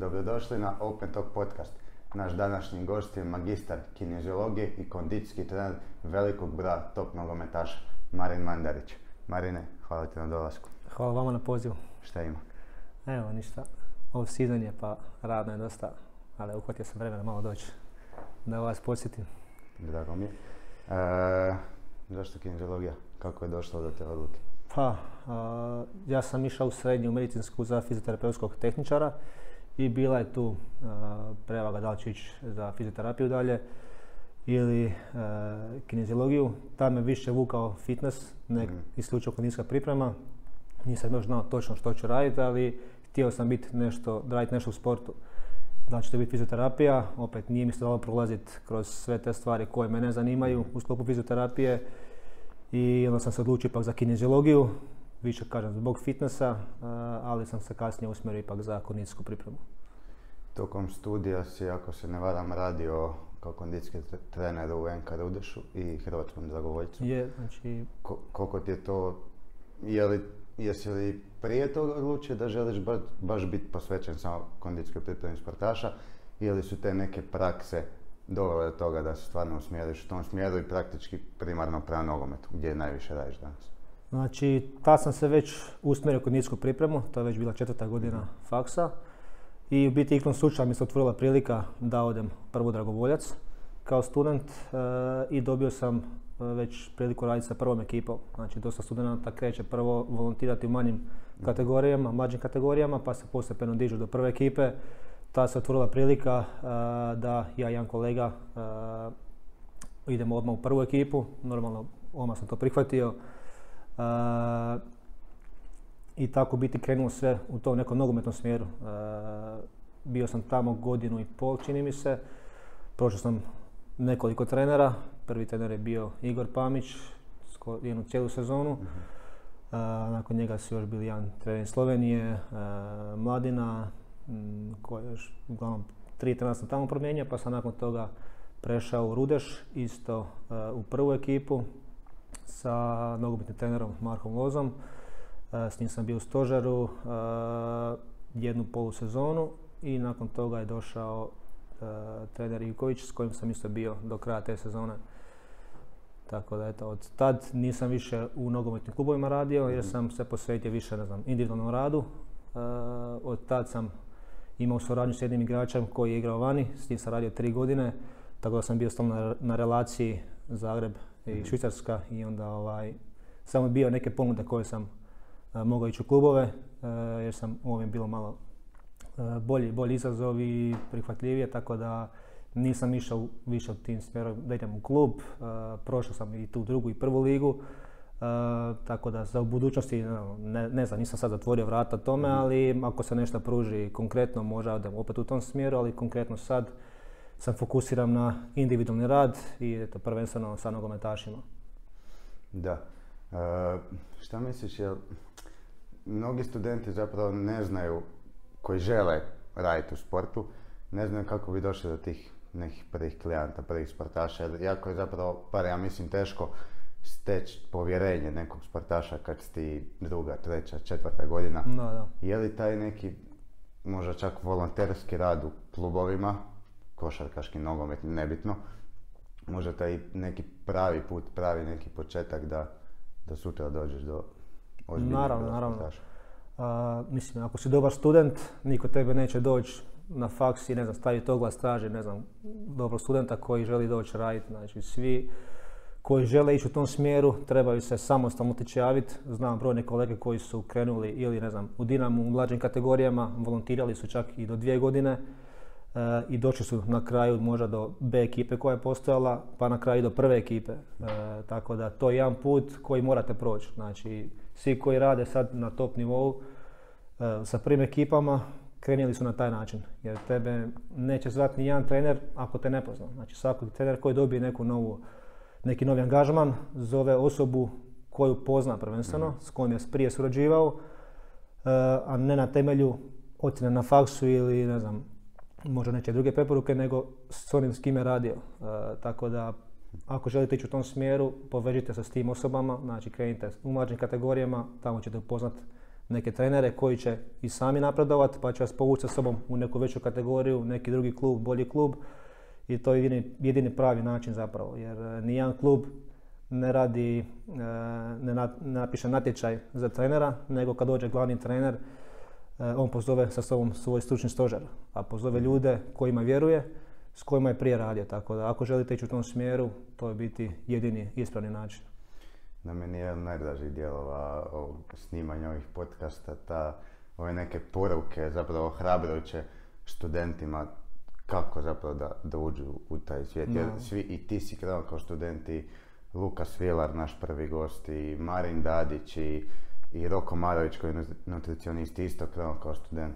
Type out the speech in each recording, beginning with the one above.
Dobrodošli na Open Talk podcast. Naš današnji gost je magistar kineziologije i kondicijski trener velikog broja top nogometaša, Marin Mandarić. Marine, hvala ti na dolasku. Hvala vama na pozivu. Šta ima? Evo, ništa. Ovo season je pa radno je dosta, ali uhvatio sam vremena malo doći da vas posjetim. Drago mi je. E, zašto kineziologija? Kako je došlo do te odluke? Pa, a, ja sam išao u srednju medicinsku za fizioterapeutskog tehničara i bila je tu a, prevaga da li ću ići za fizioterapiju dalje ili a, kineziologiju. Tam me više vukao fitness, ne Mhm. isključivo kondicijska priprema. Nisam još znao točno što ću raditi, ali htio sam biti nešto, raditi nešto u sportu. Da li će to biti fizioterapija, opet nije mi se dalo prolaziti kroz sve te stvari koje mene zanimaju u sklopu fizioterapije. I onda sam se odlučio ipak za kineziologiju, više kažem zbog fitnessa, a, ali sam se kasnije usmjerio ipak za kondicijsku pripremu. Tokom studija si, ako se ne varam, radio kao kondicijski tre- trener u NK Rudešu i Hrvatskom dragovoljcu. Je, znači, Ko- koliko ti je to, je li, jesi li prije toga odlučio da želiš baš, baš biti posvećen samo kondicijskoj pripremi sportaša ili su te neke prakse dovele do toga da se stvarno usmjeriš u tom smjeru i praktički primarno prema nogometu, gdje najviše radiš danas? znači, tad sam se već usmjerio u kondicijsku pripremu, to je već bila četvrta godina faksa. I u biti igrom slučaja mi se otvorila prilika da odem prvo dragovoljac kao student e, i dobio sam e, već priliku raditi sa prvom ekipom. Znači, dosta studenta kreće prvo volontirati u manjim kategorijama, mlađim kategorijama, pa se postepeno dižu do prve ekipe. Ta se otvorila prilika e, da ja i jedan kolega idemo odmah u prvu ekipu. Normalno, odmah sam to prihvatio. I tako biti krenulo sve u tom nekom nogometnom smjeru. E, bio sam tamo godinu i pol, čini mi se. Prošao sam nekoliko trenera. Prvi trener je bio Igor Pamić, jednu cijelu sezonu. E, nakon njega su još bili jedan trener iz Slovenije, e, Mladina, m, koji je još, uglavnom, tri trenera sam tamo promijenio, pa sam nakon toga prešao u Rudeš, isto e, u prvu ekipu sa nogometnim trenerom Markom Lozom. E, S njim sam bio u stožaru e, jednu polusezonu i nakon toga je došao e, trener Ivković s kojim sam isto bio do kraja te sezone. Tako da eto, od tad nisam više u nogometnim klubovima radio jer sam se posvetio više, ne znam, individualnom radu. E, od tad sam imao suradnju s jednim igračem koji je igrao vani, s njim sam radio tri godine, tako da sam bio stalno na, na relaciji Zagreb i Švicarska i onda ovaj, samo je bio neke ponude koje sam mogao ići u klubove e, jer sam ovim bilo malo e, bolji, bolji izazov i prihvatljivije, tako da nisam išao u- više u tim smjerom da idem u klub. E, prošao sam i tu drugu i prvu ligu, e, tako da za u budućnosti, no, ne, ne znam, nisam sad zatvorio vrata tome, ali ako se nešto pruži konkretno, možda odem opet u tom smjeru, ali konkretno sad sam fokusiran na individualni rad i eto, prvenstveno sa nogometašima. Da. E, šta misliš, jel mnogi studenti zapravo ne znaju, koji žele raditi u sportu, ne znaju kako bi došli do tih nekih prvih klijenata, prvih sportaša, jer jako je zapravo, par ja mislim, teško steći povjerenje nekog sportaša kad si ti druga, treća, četvrta godina. Da, da. Je li taj neki, možda čak volonterski rad u klubovima, košarkaški, nogometni, nebitno, možda taj neki pravi put, pravi neki početak da, da sutra dođeš do ozbiljnog Naravno, naravno. A, mislim, ako si dobar student, niko tebe neće doći na faks i ne znam, staviti oglas, traži, ne znam, dobrog studenta koji želi doći raditi. Znači, svi koji žele ići u tom smjeru trebaju se samostalno otići javiti. Znam brojne kolege koji su krenuli ili, ne znam, u Dinamu u mlađim kategorijama, volontirali su čak i do dvije godine e, i došli su na kraju možda do B ekipe koja je postojala, pa na kraju do prve ekipe. E, tako da to je jedan put koji morate proći. Znači, svi koji rade sad na top nivou e, sa prvim ekipama krenuli su na taj način. Jer tebe neće zvati ni jedan trener ako te ne pozna. Znači, svaki trener koji dobije neku novu, neki novi angažman zove osobu koju pozna prvenstveno, s kojom je prije surađivao, e, a ne na temelju ocjene na faksu ili ne znam, možda neke druge preporuke, nego s onim s kime je radio. E, tako da, ako želite ići u tom smjeru, povežite se s tim osobama, znači krenite u mlađim kategorijama, tamo ćete upoznat neke trenere koji će i sami napredovati pa će vas povući sa sobom u neku veću kategoriju, neki drugi klub, bolji klub. I to je jedini, jedini pravi način zapravo jer e, nijedan klub ne radi, e, ne napiše natječaj za trenera, nego kad dođe glavni trener, e, on pozove sa sobom svoj stručni stožer, a pozove ljude kojima vjeruje, s kojima je prije radio. Tako da ako želite ići u tom smjeru, to je biti jedini ispravni način. Na meni je jedan najdražih dijelova snimanja ovih podcasta, ta, ove neke poruke, zapravo hrabrujuće studentima kako zapravo da, da uđu u taj svijet. Jer svi, i ti si krenuo kao studenti, Lukas Vilar, naš prvi gost, i Marin Dadić i, i Roko Marović koji je nutricionist isto krenuo kao student.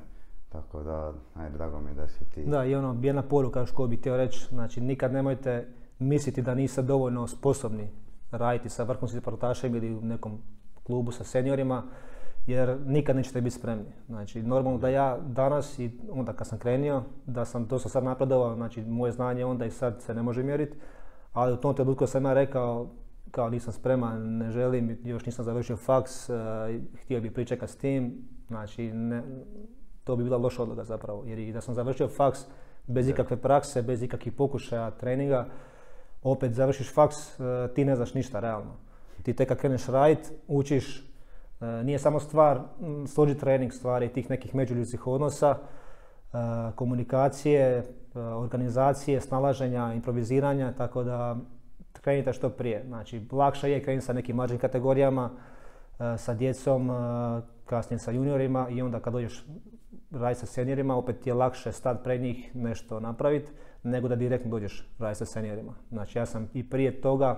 Tako da, aj, drago mi da si ti. Da, i ono, jedna poruka što bih htio reći, znači nikad nemojte misliti da niste dovoljno sposobni raditi sa vrhunskim sportašem ili u nekom klubu sa seniorima, jer nikad nećete biti spremni. Znači, normalno da ja danas i onda kad sam krenio, da sam dosta sad napredovao, znači moje znanje onda i sad se ne može mjeriti, ali u tom trenutku sam ja rekao kao nisam spreman, ne želim, još nisam završio faks, uh, htio bih pričekati s tim, znači ne, to bi bila loša odluka zapravo, jer i da sam završio faks bez ikakve prakse, bez ikakvih pokušaja treninga, opet završiš faks, uh, ti ne znaš ništa realno. Ti tek kad kreneš radit, učiš, uh, nije samo stvar složi trening stvari tih nekih međuljudskih odnosa, komunikacije, organizacije, snalaženja, improviziranja, tako da krenite što prije. Znači, lakše je krenuti sa nekim mlađim kategorijama, sa djecom, kasnije sa juniorima i onda kad dođeš raditi sa seniorima, opet je lakše stati pred njih nešto napraviti, nego da direktno dođeš raditi sa seniorima. Znači, ja sam i prije toga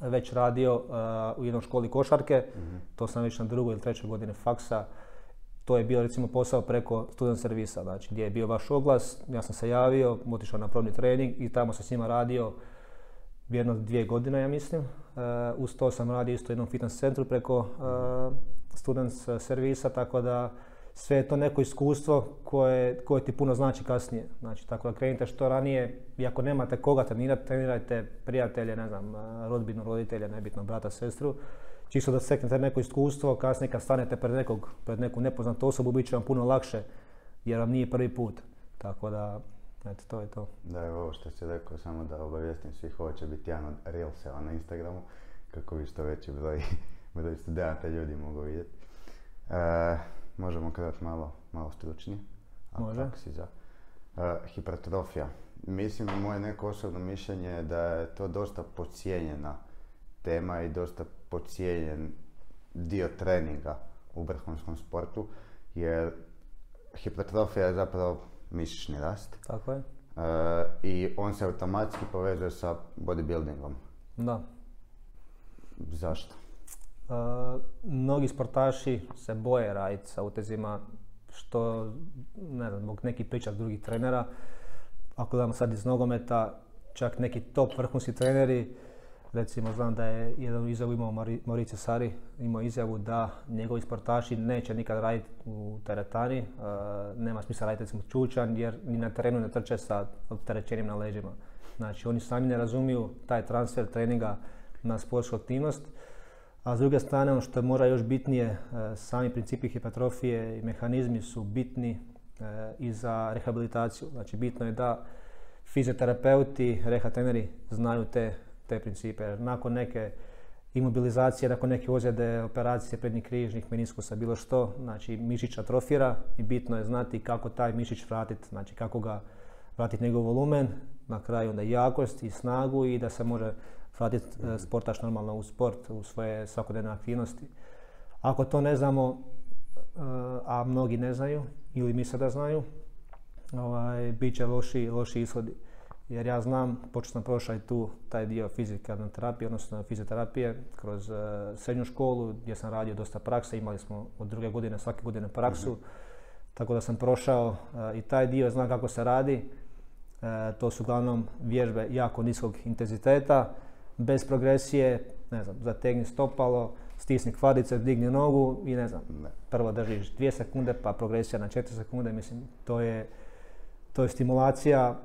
već radio u jednoj školi košarke, mhm. to sam već na drugoj ili trećoj godini faksa, to je bio recimo posao preko student servisa, znači gdje je bio vaš oglas, ja sam se javio, otišao na probni trening i tamo sam s njima radio jedno dvije godine ja mislim. Uh, uz to sam radio isto u jednom fitness centru preko uh, student servisa, tako da sve je to neko iskustvo koje, koje ti puno znači kasnije. Znači, tako da krenite što ranije i ako nemate koga trenirati, trenirajte prijatelje, ne znam, rodbinu, roditelja, nebitno, brata, sestru čisto da steknete neko iskustvo, kasnije kad stanete pred nekog, pred neku nepoznatu osobu, bit će vam puno lakše, jer vam nije prvi put. Tako da, eto, to je to. Da, evo ovo što si rekao, samo da obavijestim svih, ovo će biti jedan od Reelseva na Instagramu, kako bi što veći broj, broj studenta ljudi mogu vidjeti. E, možemo krenuti malo, malo stručnije. Može. Si za. E, hipertrofija. Mislim, moje neko osobno mišljenje je da je to dosta podcijenjena tema i dosta pocijenjen dio treninga u vrhunskom sportu, jer hipertrofija je zapravo mišićni rast. Tako je. E, I on se automatski povezuje sa bodybuildingom. Da. Zašto? Mnogi sportaši se boje raditi sa utezima što, ne znam, zbog nekih priča drugih trenera. Ako gledamo sad iz nogometa, čak neki top vrhunski treneri Recimo, znam da je jedan izjavu imao Maurice Sari, imao izjavu da njegovi sportaši neće nikad raditi u teretani, nema smisla raditi recimo čučan jer ni na terenu ne trče sa opterećenim na leđima. Znači, oni sami ne razumiju taj transfer treninga na sportsku aktivnost. A s druge strane, ono što možda još bitnije, e, sami principi hipertrofije i mehanizmi su bitni e, i za rehabilitaciju. Znači, bitno je da fizioterapeuti, reha treneri znaju te te principe. Nakon neke imobilizacije, nakon neke ozljede, operacije prednjih križnih, meniskusa, bilo što, znači mišić atrofira i bitno je znati kako taj mišić vratiti, znači kako ga vratiti njegov volumen, na kraju onda jakost i snagu i da se može vratiti e, sportaš normalno u sport, u svoje svakodnevne aktivnosti. Ako to ne znamo, e, a mnogi ne znaju ili misle da znaju, ovaj, bit će loši, loši ishodi jer ja znam, počeo sam prošao i tu taj dio fizikalne terapije, odnosno fizioterapije kroz uh, srednju školu gdje sam radio dosta prakse, imali smo od druge godine svake godine praksu, mhm. tako da sam prošao uh, i taj dio, znam kako se radi, uh, to su uglavnom vježbe jako niskog intenziteta, bez progresije, ne znam, zategni stopalo, stisni kvadice, digni nogu i ne znam, prvo držiš dvije sekunde pa progresija na četiri sekunde, mislim, to je, to je stimulacija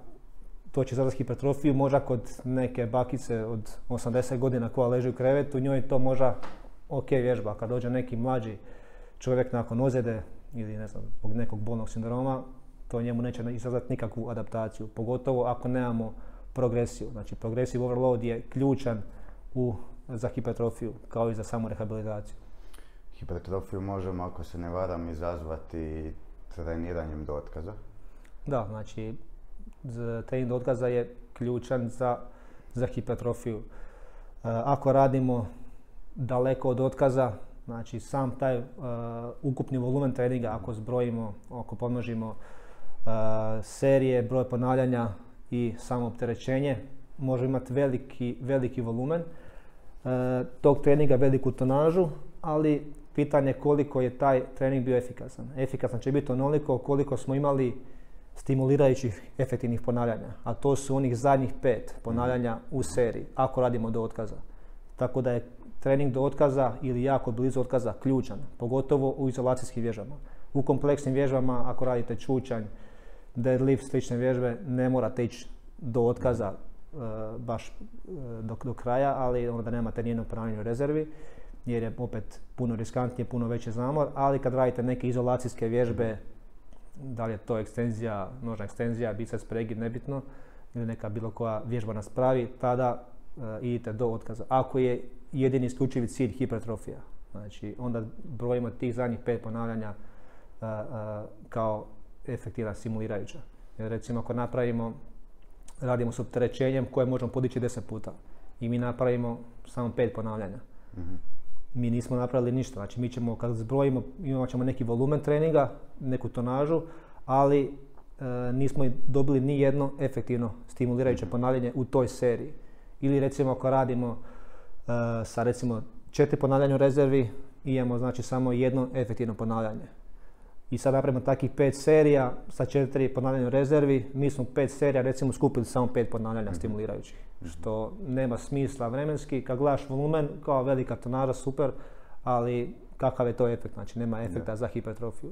to će izazvati hipertrofiju, možda kod neke bakice od 80 godina koja leži u krevetu, njoj je to možda ok vježba. Kad dođe neki mlađi čovjek nakon ozljede ili ne znam, zbog nekog bolnog sindroma, to njemu neće izazvati nikakvu adaptaciju, pogotovo ako nemamo progresiju. Znači, progresiv overload je ključan u, za hipertrofiju, kao i za samu rehabilitaciju. Hipertrofiju možemo, ako se ne varam, izazvati treniranjem do otkaza? Da, znači, trening do otkaza je ključan za, za hipertrofiju. E, ako radimo daleko od otkaza, znači sam taj uh, ukupni volumen treninga, ako zbrojimo, ako pomnožimo uh, serije, broj ponavljanja i samo opterećenje, može imati veliki, veliki volumen uh, tog treninga, veliku tonažu, ali pitanje koliko je taj trening bio efikasan. Efikasan će biti onoliko koliko smo imali stimulirajućih efektivnih ponavljanja, a to su onih zadnjih pet ponavljanja u seriji, ako radimo do otkaza. Tako da je trening do otkaza ili jako blizu otkaza ključan, pogotovo u izolacijskim vježbama. U kompleksnim vježbama, ako radite čučanj, deadlift, slične vježbe, ne morate ići do otkaza uh, baš uh, do, do, kraja, ali onda nemate nijednog ponavljanja u rezervi, jer je opet puno riskantnije, puno veći zamor, ali kad radite neke izolacijske vježbe, da li je to ekstenzija, nožna ekstenzija, biceps pregib, nebitno, ili neka bilo koja vježba nas pravi, tada uh, idite do otkaza. Ako je jedini isključivi cilj hipertrofija. Znači, onda brojimo tih zadnjih pet ponavljanja uh, uh, kao efektivna simulirajuća. Jer recimo ako napravimo, radimo s opterećenjem koje možemo podići 10 puta i mi napravimo samo pet ponavljanja. Mm-hmm. Mi nismo napravili ništa, znači mi ćemo kad zbrojimo, imat ćemo neki volumen treninga, neku tonažu, ali e, nismo dobili ni jedno efektivno stimulirajuće mm-hmm. ponavljanje u toj seriji. Ili recimo ako radimo Eh, sa recimo četiri ponavljanja u rezervi imamo znači samo jedno efektivno ponavljanje. I sad napravimo takih pet serija sa četiri ponavljanja u rezervi, mi smo pet serija recimo skupili samo pet ponavljanja mm-hmm. stimulirajućih, što nema smisla vremenski. Kad gledaš volumen, kao velika tonaža, super, ali kakav je to efekt, znači nema efekta za hipertrofiju.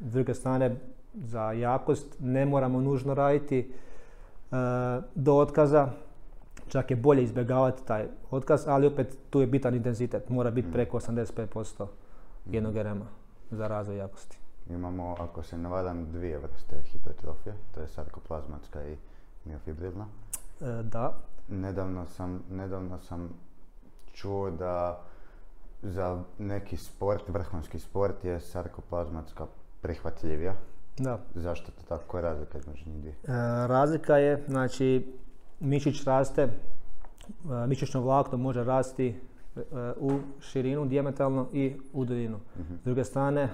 S druge strane, za jakost ne moramo nužno raditi uh, do otkaza, čak je bolje izbjegavati taj otkaz, ali opet tu je bitan intenzitet, mora biti mm. preko 85% mm. jednog rm za razvoj jakosti. Imamo, ako se ne varam, dvije vrste hipertrofije, to je sarkoplazmatska i miofibrilna. E, da. Nedavno sam, nedavno sam čuo da za neki sport, vrhunski sport je sarkoplazmatska prihvatljivija. Da. Zašto to tako? Koja je razlika između njih dvije? E, razlika je, znači, mišić raste, e, mišićno vlakno može rasti u širinu dijametralno i u duljinu. uh S druge strane, e,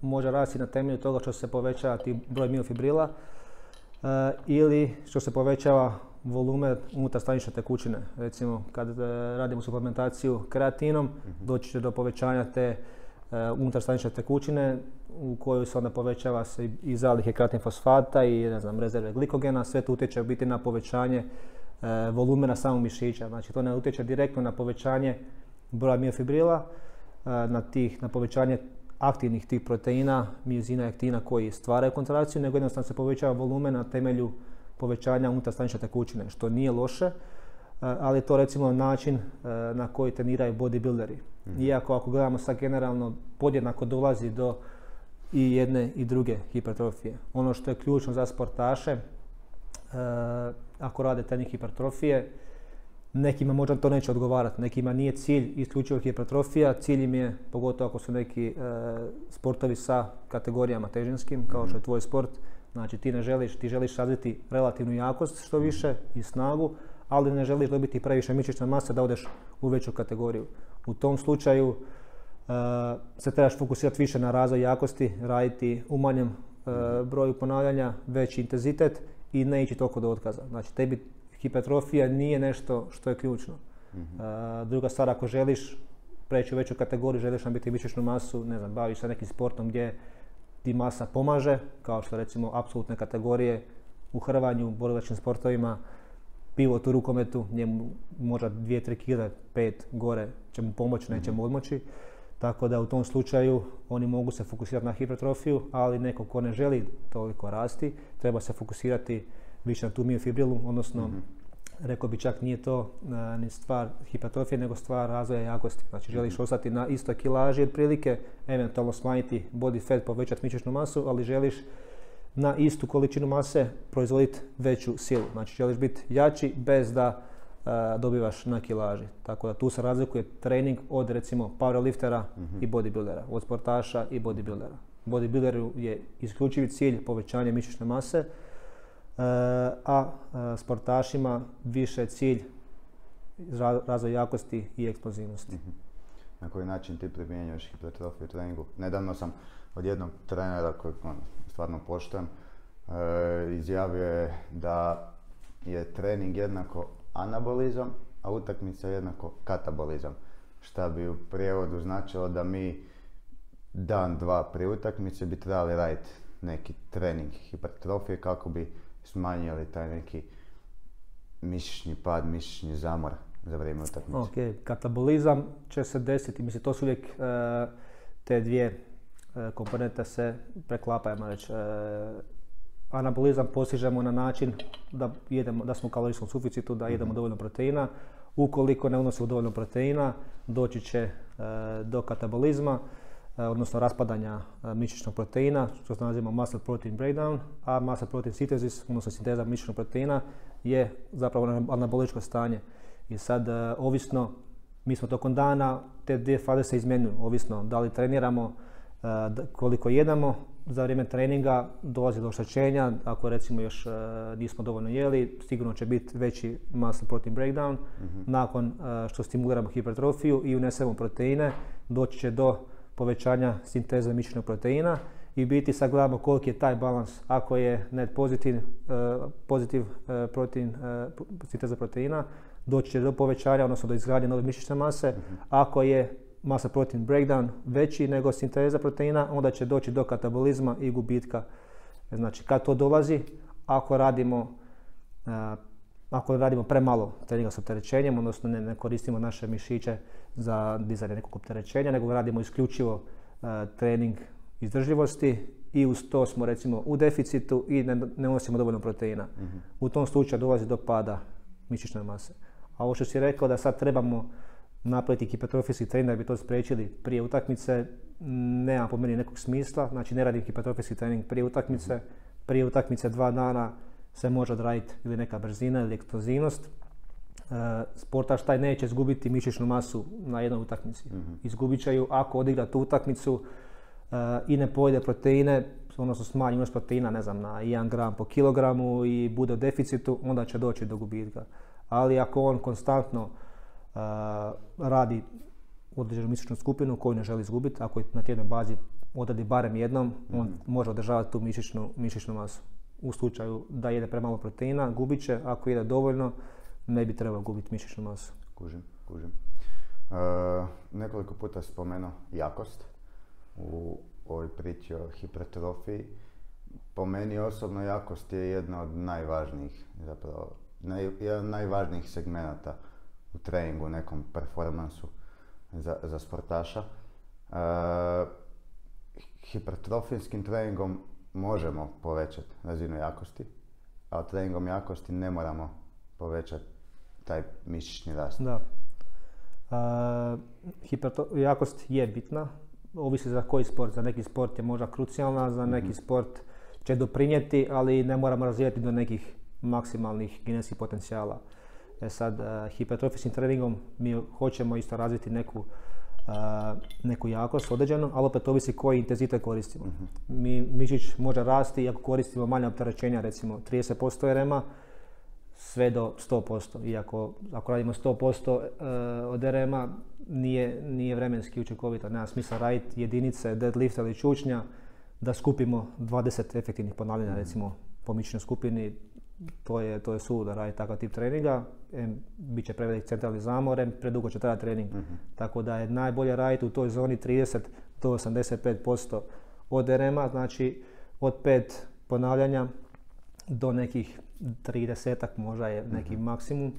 može rasti na temelju toga što se povećava ti broj miofibrila ili što se povećava volumen unutar stanične tekućine. Recimo, kad radimo suplementaciju kreatinom, uh doći će do povećanja te unutar stanične tekućine u kojoj se onda povećava se i zalihe kreatin fosfata i ne znam, rezerve glikogena, sve to utječe u biti na povećanje e, volumena samog mišića. Znači to ne utječe direktno na povećanje broja miofibrila, e, na, tih, na povećanje aktivnih tih proteina, miozina i aktina koji stvaraju kontrakciju, nego jednostavno se povećava volumen na temelju povećanja unutar stanične tekućine, što nije loše, e, ali to recimo način e, na koji treniraju bodybuilderi. Mm. Iako ako gledamo sad generalno podjednako dolazi do i jedne i druge hipertrofije. Ono što je ključno za sportaše, e, ako rade trening hipertrofije, nekima možda to neće odgovarati, nekima nije cilj isključivo hipertrofija, cilj im je, pogotovo ako su neki e, sportovi sa kategorijama težinskim, kao što je tvoj sport, znači ti ne želiš, ti želiš razviti relativnu jakost što više i snagu, ali ne želiš dobiti previše mišićne mase da odeš u veću kategoriju. U tom slučaju Eh, se trebaš fokusirati više na razvoj jakosti, raditi u manjem eh, broju ponavljanja, veći intenzitet i ne ići toliko do otkaza. Znači tebi hipertrofija nije nešto što je ključno. mm druga stvar, ako želiš preći u veću kategoriju, želiš biti mišićnu masu, ne znam, baviš se nekim sportom gdje ti masa pomaže, kao što recimo apsolutne kategorije u hrvanju, borilačkim sportovima, pivot u rukometu, njemu možda 2-3 kg, 5 gore će mu pomoći, neće mu odmoći. Tako da u tom slučaju oni mogu se fokusirati na hipertrofiju, ali neko ko ne želi toliko rasti, treba se fokusirati više na tu miofibrilu, odnosno mm-hmm. rekao bi čak nije to e, ni stvar hipertrofije, nego stvar razvoja jakosti. Znači želiš Mhm. ostati na istoj kilaži otprilike, eventualno smanjiti body fat, povećati mišićnu masu, ali želiš na istu količinu mase proizvoditi veću silu. Znači želiš biti jači bez da dobivaš na kilaži. Tako da tu se razlikuje trening od recimo powerliftera Mhm. i bodybuildera, od sportaša i bodybuildera. Bodybuilderu je isključivi cilj povećanje mišićne mase, e, a e, sportašima više je cilj ra- razvoj jakosti i eksplozivnosti. Mhm. Na koji način ti primjenjuješ hipertrofiju u treningu? Nedavno sam od jednog trenera kojeg ono, stvarno poštujem e, izjavio je da je trening jednako anabolizam, a utakmica jednako katabolizam. Šta bi u prijevodu značilo da mi dan, dva prije utakmice bi trebali raditi neki trening hipertrofije kako bi smanjili taj neki mišićni pad, mišićni zamor za vrijeme utakmice. Ok, katabolizam će se desiti, mislim to su uvijek e, te dvije e, komponente se preklapaju, ajmo reći. Anabolizam postižemo na način da, jedemo, da smo u kalorijskom suficitu, da jedemo dovoljno proteina. Ukoliko ne unosimo dovoljno proteina, doći će e, do katabolizma, e, odnosno raspadanja e, mišićnog proteina, što se naziva muscle protein breakdown, a muscle protein synthesis, odnosno sinteza mišićnog proteina, je zapravo anaboličko stanje. I sad, e, ovisno, mi smo tokom dana, te dvije faze se izmjenjuju, ovisno da li treniramo, e, koliko jedemo, za vrijeme treninga dolazi do oštećenja, ako recimo još e, nismo dovoljno jeli, sigurno će biti veći muscle protein breakdown. Nakon e, što stimuliramo hipertrofiju i unesemo proteine, doći će do povećanja sinteze mišićnog proteina i biti sad gledamo koliki je taj balans. Ako je net pozitiv, e, pozitiv protein, sinteza proteina, doći će do povećanja, odnosno do izgradnje nove mišićne mase. Ako je masa protein breakdown veći nego sinteza proteina, onda će doći do katabolizma i gubitka. Znači, kad to dolazi, ako radimo a, ako radimo premalo treninga s opterećenjem, odnosno ne, ne koristimo naše mišiće za dizanje nekog opterećenja, nego radimo isključivo a, trening izdržljivosti i uz to smo recimo u deficitu i ne, ne unosimo dovoljno proteina. U tom slučaju dolazi do pada mišićne mase. A ovo što si rekao da sad trebamo napraviti hipertrofijski trening da bi to spriječili prije utakmice, nema po meni nekog smisla. Znači ne radim hipertrofijski trening prije utakmice. Prije utakmice dva dana se može odraditi ili neka brzina ili eksplozivnost. E, sportaš taj neće izgubiti mišićnu masu na jednoj utakmici. Izgubit će ju ako odigra tu utakmicu e, i ne pojede proteine, odnosno smanji unos proteina, ne znam, na 1 gram po kilogramu i bude u deficitu, onda će doći do gubitka. Ali ako on konstantno radi određenu mišićnu skupinu koju ne želi izgubiti, ako je na tjednoj bazi odradi barem jednom, on može održavati tu mišićnu, mišićnu masu. U slučaju da jede premalo proteina, gubit će, ako jede dovoljno, ne bi trebao gubiti mišićnu masu. Kužim, kužim. E, nekoliko puta spomenuo jakost u ovoj priči o hipertrofiji. Po meni osobno jakost je jedna od najvažnijih, zapravo, naj, jedan od najvažnijih segmenata u treningu, nekom performansu za, za sportaša. E, hipertrofijskim treningom možemo povećati razinu jakosti, a treningom jakosti ne moramo povećati taj mišićni rast. Da. A, hiperto- jakost je bitna, ovisi za koji sport. Za neki sport je možda krucijalna, za neki sport će doprinijeti, ali ne moramo razvijati do nekih maksimalnih genetskih potencijala. E sad, a, hipertrofijskim treningom mi hoćemo isto razviti neku, a, neku jakost određenu, ali opet ovisi koji intenzitet koristimo. Mi, mišić može rasti ako koristimo manje opterećenja, recimo 30% RM-a, sve do 100%. Iako ako radimo 100% e, od RM-a nije, nije vremenski učinkovito. Nema smisla raditi jedinice deadlifta ili čučnja da skupimo 20 efektivnih ponavljanja recimo po mišićnoj skupini. To je, to je raditi takav tip treninga. Bit će prevelik centralni zamor, em, predugo će trajati trening. Tako da je najbolje raditi u toj zoni 30 do 85% od RM-a, znači od pet ponavljanja do nekih 30 možda je neki maksimum.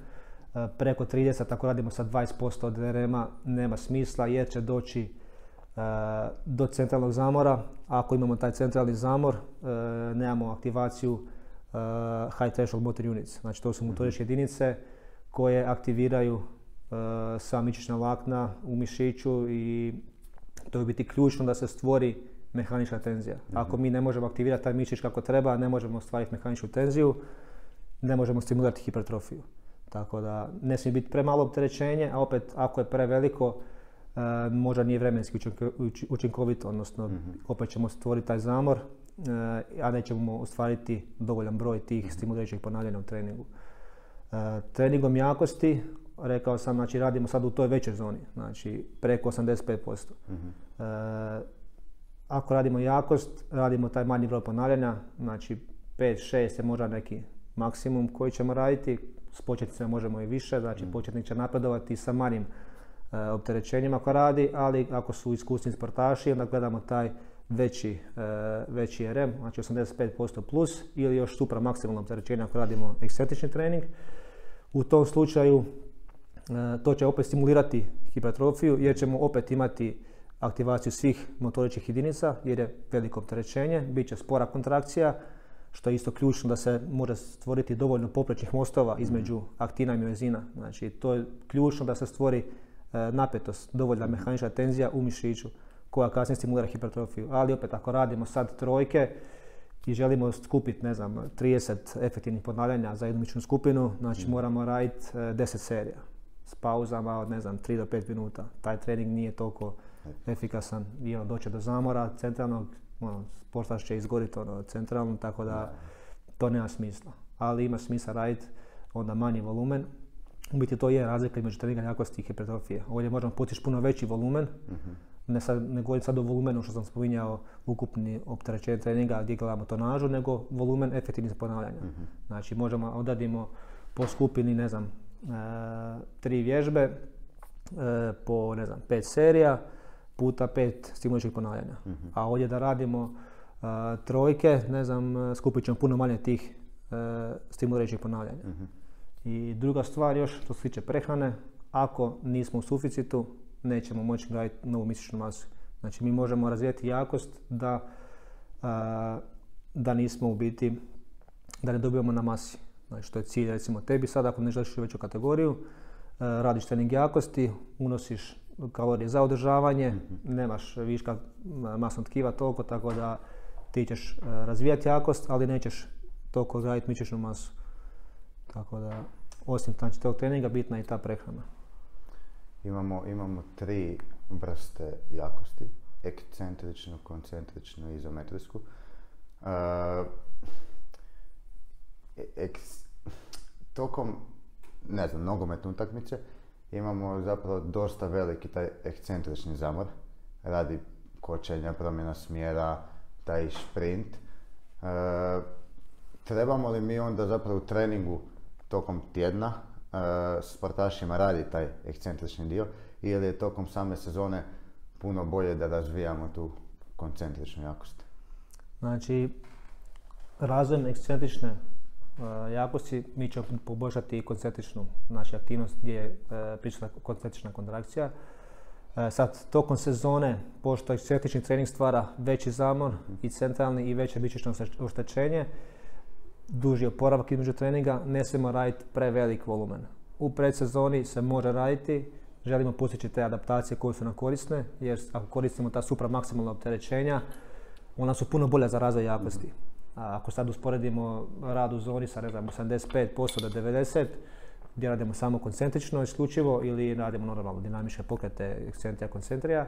E, Preko 30 ako radimo sa 20% od RM-a nema smisla jer će doći e, do centralnog zamora. Ako imamo taj centralni zamor, e, nemamo aktivaciju high threshold motor units. Znači to su motoričke jedinice koje aktiviraju uh, sva mišićna vlakna u mišiću i to je biti ključno da se stvori mehanička tenzija. Ako mi ne možemo aktivirati taj mišić kako treba, ne možemo ostvariti mehaničku tenziju, ne možemo stimulirati hipertrofiju. Tako da ne smije biti premalo opterećenje, a opet ako je preveliko, uh, možda nije vremenski učinko- uči- učinkovito, odnosno opet ćemo stvoriti taj zamor, uh, a nećemo ostvariti dovoljan broj tih stimulirajućih ponavljanja u treningu. Uh, treningom jakosti, rekao sam, znači radimo sad u toj većoj zoni, znači preko 85%. Uh, ako radimo jakost, radimo taj manji broj ponavljanja, znači 5, 6 je možda neki maksimum koji ćemo raditi, s početnicima možemo i više, znači početnik će napredovati sa manjim opterećenjem ako radi, ali ako su iskusni sportaši, onda gledamo taj veći, e, veći RM, znači 85% plus ili još supra maksimalno opterećenje ako radimo ekscentrični trening. U tom slučaju e, to će opet stimulirati hipertrofiju jer ćemo opet imati aktivaciju svih motoričkih jedinica jer je veliko opterećenje, bit će spora kontrakcija, što je isto ključno da se može stvoriti dovoljno poprečnih mostova između aktina i miozina. Znači to je ključno da se stvori e, napetost, dovoljna mehanička tenzija u mišiću koja kasnije stimulira hipertrofiju. Ali opet ako radimo sad trojke i želimo skupiti, ne znam, 30 efektivnih ponavljanja za jednu skupinu, znači moramo raditi e, 10 serija s pauzama od ne znam 3 do 5 minuta. Taj trening nije toliko efikasan i ono doće do zamora centralnog, ono, sportaš će izgoriti ono, centralno, tako da to nema smisla. Ali ima smisla raditi onda manji volumen. U biti to je razlika između treninga jakosti i hipertrofije. Ovdje možemo postići puno veći volumen, ne, sad, ne govorim sad o volumenu što sam spominjao ukupni opterećenje treninga gdje gledamo tonažu, nego volumen efektivnih ponavljanja. Znači možemo odradimo po skupini, ne znam, e, tri vježbe e, po, ne znam, pet serija puta pet stimulajućih ponavljanja. A ovdje da radimo e, trojke, ne znam, skupit ćemo puno manje tih e, stimulirajućih ponavljanja. I druga stvar još što se tiče prehrane, ako nismo u suficitu, nećemo moći graditi novu mišićnu masu. Znači mi možemo razvijati jakost da, a, da nismo u biti, da ne dobijemo na masi. Znači to je cilj recimo tebi sad ako ne želiš u veću kategoriju, a, radiš trening jakosti, unosiš kalorije za održavanje, nemaš viška masnog tkiva toliko, tako da ti ćeš a, razvijati jakost, ali nećeš toliko graditi mišićnu masu. Tako da, osim znači, tog treninga, bitna je i ta prehrana. Imamo, imamo tri vrste jakosti. Ekcentričnu, koncentričnu i izometrijsku. Uh, eks- tokom, ne znam, nogometne utakmice imamo zapravo dosta veliki taj ekscentrični zamor radi kočenja, promjena smjera, taj šprint. Uh, trebamo li mi onda zapravo u treningu tokom tjedna sportašima radi taj ekscentrični dio ili je tokom same sezone puno bolje da razvijamo tu koncentričnu jakost? Znači, razvojem ekscentrične uh, jakosti mi ćemo poboljšati i koncentričnu znači, aktivnost gdje je uh, prisutna koncentrična kontrakcija. Uh, sad, tokom sezone, pošto ekscentrični trening stvara veći zamor i centralni i veće mišićno oštećenje, duži oporavak između treninga, ne smijemo raditi prevelik volumen. U predsezoni se može raditi, želimo postići te adaptacije koje su nam korisne, jer ako koristimo ta supramaksimalna opterećenja, ona su puno bolja za razvoj jakosti. A ako sad usporedimo rad u zoni sa ne znam, 85% do 90%, gdje radimo samo koncentrično isključivo ili radimo normalno dinamičke pokrete ekscentrija koncentrija, e,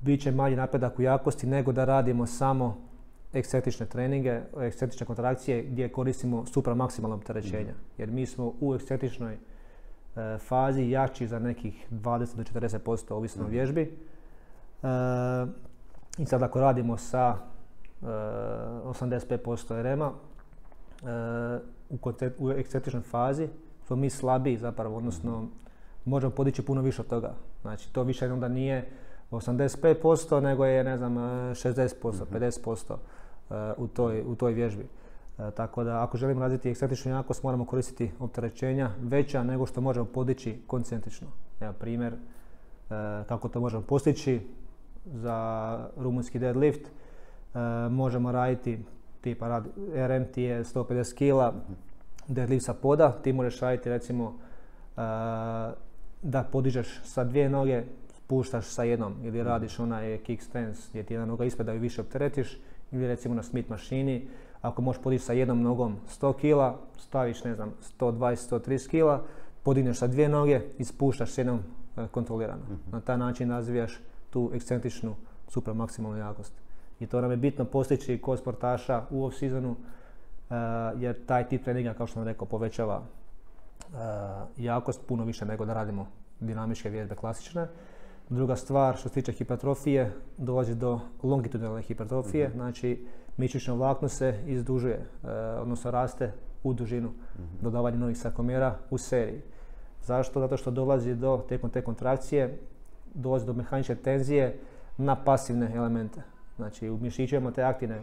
bit će manji napredak u jakosti nego da radimo samo ekscentrične treninge, ekscentrične kontrakcije gdje koristimo supramaksimalno opterećenja. Jer mi smo u ekscentričnoj e, fazi jači za nekih 20 do 40% ovisno o vježbi. E, I sad ako radimo sa e, 85% RM-a, e, u, u ekscentričnoj fazi smo mi slabiji zapravo, odnosno možemo podići puno više od toga. Znači to više onda nije 85% nego je ne znam 60%, 50% e, u toj, u toj vježbi. E, tako da ako želimo razviti ekscentričnu jakost moramo koristiti opterećenja veća nego što možemo podići koncentrično. Evo primjer e, kako to možemo postići za rumunski deadlift. Možemo raditi tipa rad, RM ti je 150 kila, deadlift sa poda, ti možeš raditi recimo da podižeš sa dvije noge, spuštaš sa jednom ili radiš onaj kick stance gdje ti jedna noga ispred da ju više opteretiš ili recimo na smith mašini ako možeš podići sa jednom nogom 100 kila, staviš ne znam 120-130 kila, podigneš sa dvije noge i spuštaš s jednom e, kontrolirano. Mhm. Na taj način razvijaš tu ekscentričnu super maksimalnu jakost. I to nam je bitno postići kod sportaša u off seasonu uh, jer taj tip treninga kao što sam rekao povećava uh, jakost puno više nego da radimo dinamičke vježbe klasične. Druga stvar što se tiče hipertrofije dolazi do longitudinalne hipertrofije, mm znači mišićno vlakno se izdužuje, uh, odnosno raste u dužinu mm dodavanje novih sarkomera u seriji. Zašto? Zato što dolazi do, tijekom te kontrakcije, dolazi do mehaničke tenzije na pasivne elemente. Znači u mišićima te aktivne e,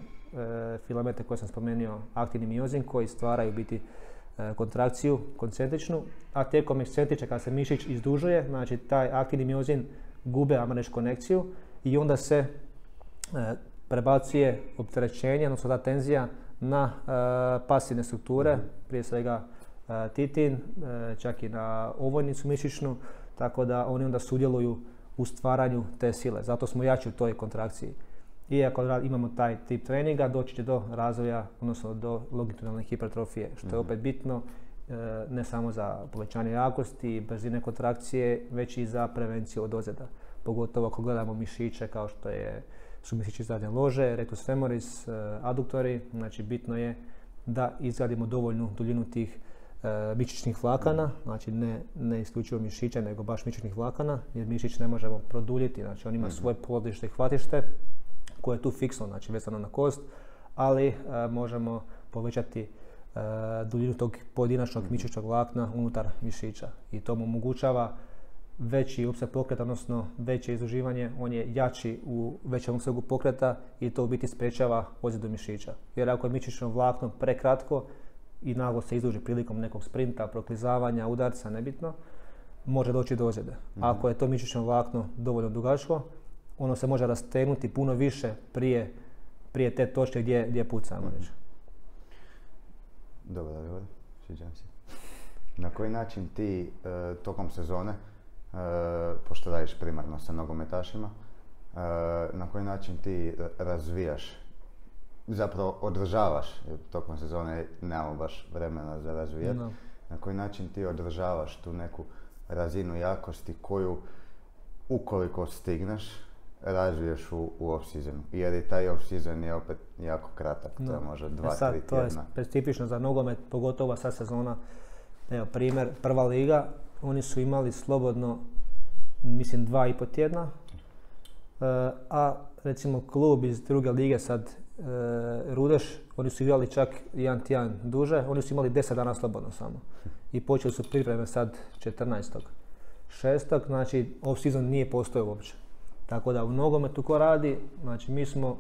filamente koje sam spomenuo, aktivni miozin koji stvaraju biti e, kontrakciju koncentričnu, a tijekom ekscentrične kada se mišić izdužuje, znači taj aktivni miozin gube ajmo konekciju i onda se e, prebacuje opterećenje, odnosno ta tenzija na pasivne strukture, prije svega titin, čak i na ovojnicu mišićnu, tako da oni onda sudjeluju u stvaranju te sile. Zato smo jači u toj kontrakciji. I ako imamo taj tip treninga, doći će do razvoja, odnosno do longitudinalne hipertrofije, što je mhm. opet bitno e, ne samo za povećanje jakosti brzine kontrakcije, već i za prevenciju od ozljeda. Pogotovo ako gledamo mišiće kao što je, su mišići zadnje lože, rectus femoris, e, aduktori, znači bitno je da izgradimo dovoljnu duljinu tih e, mišićnih vlakana, znači ne, ne isključivo mišića, nego baš mišićnih vlakana, jer mišić ne možemo produljiti, znači on ima mhm. svoje položište i hvatište, koje je tu fiksno, znači vezano na kost, ali e, možemo povećati e, duljinu tog pojedinačnog mhm. mišićnog vlakna unutar mišića i to mu omogućava veći opseg pokreta, odnosno veće izuživanje, on je jači u većem opsegu pokreta i to u biti sprečava ozljedu mišića. Jer ako je mišićno vlakno prekratko i naglo se izduži prilikom nekog sprinta, proklizavanja, udarca, nebitno, može doći do ozljede. Mhm. Ako je to mišićno vlakno dovoljno dugačko, ono se može rastegnuti puno više prije, prije te točke gdje, gdje pucamo. Mm. Dobro, dobro, sviđam se. Na koji način ti e, tokom sezone, e, pošto radiš primarno sa nogometašima, e, na koji način ti razvijaš, zapravo održavaš, tokom sezone nemamo baš vremena za razvijat, na koji način ti održavaš tu neku razinu jakosti koju ukoliko stigneš, razviješ u, u off-seasonu. Jer i taj off-season je opet jako kratak, to je možda dva, e sad, tri tjedna. To je specifično za nogomet, pogotovo sad sezona. Evo, primjer, prva liga, oni su imali slobodno, mislim, dva i po tjedna, uh, a recimo klub iz druge lige sad, uh, Rudeš, oni su igrali čak jedan tjedan duže, oni su imali deset dana slobodno samo. I počeli su pripreme sad 14. šestog, znači off-season nije postojao uopće. Tako da u nogometu ko radi, znači mi smo,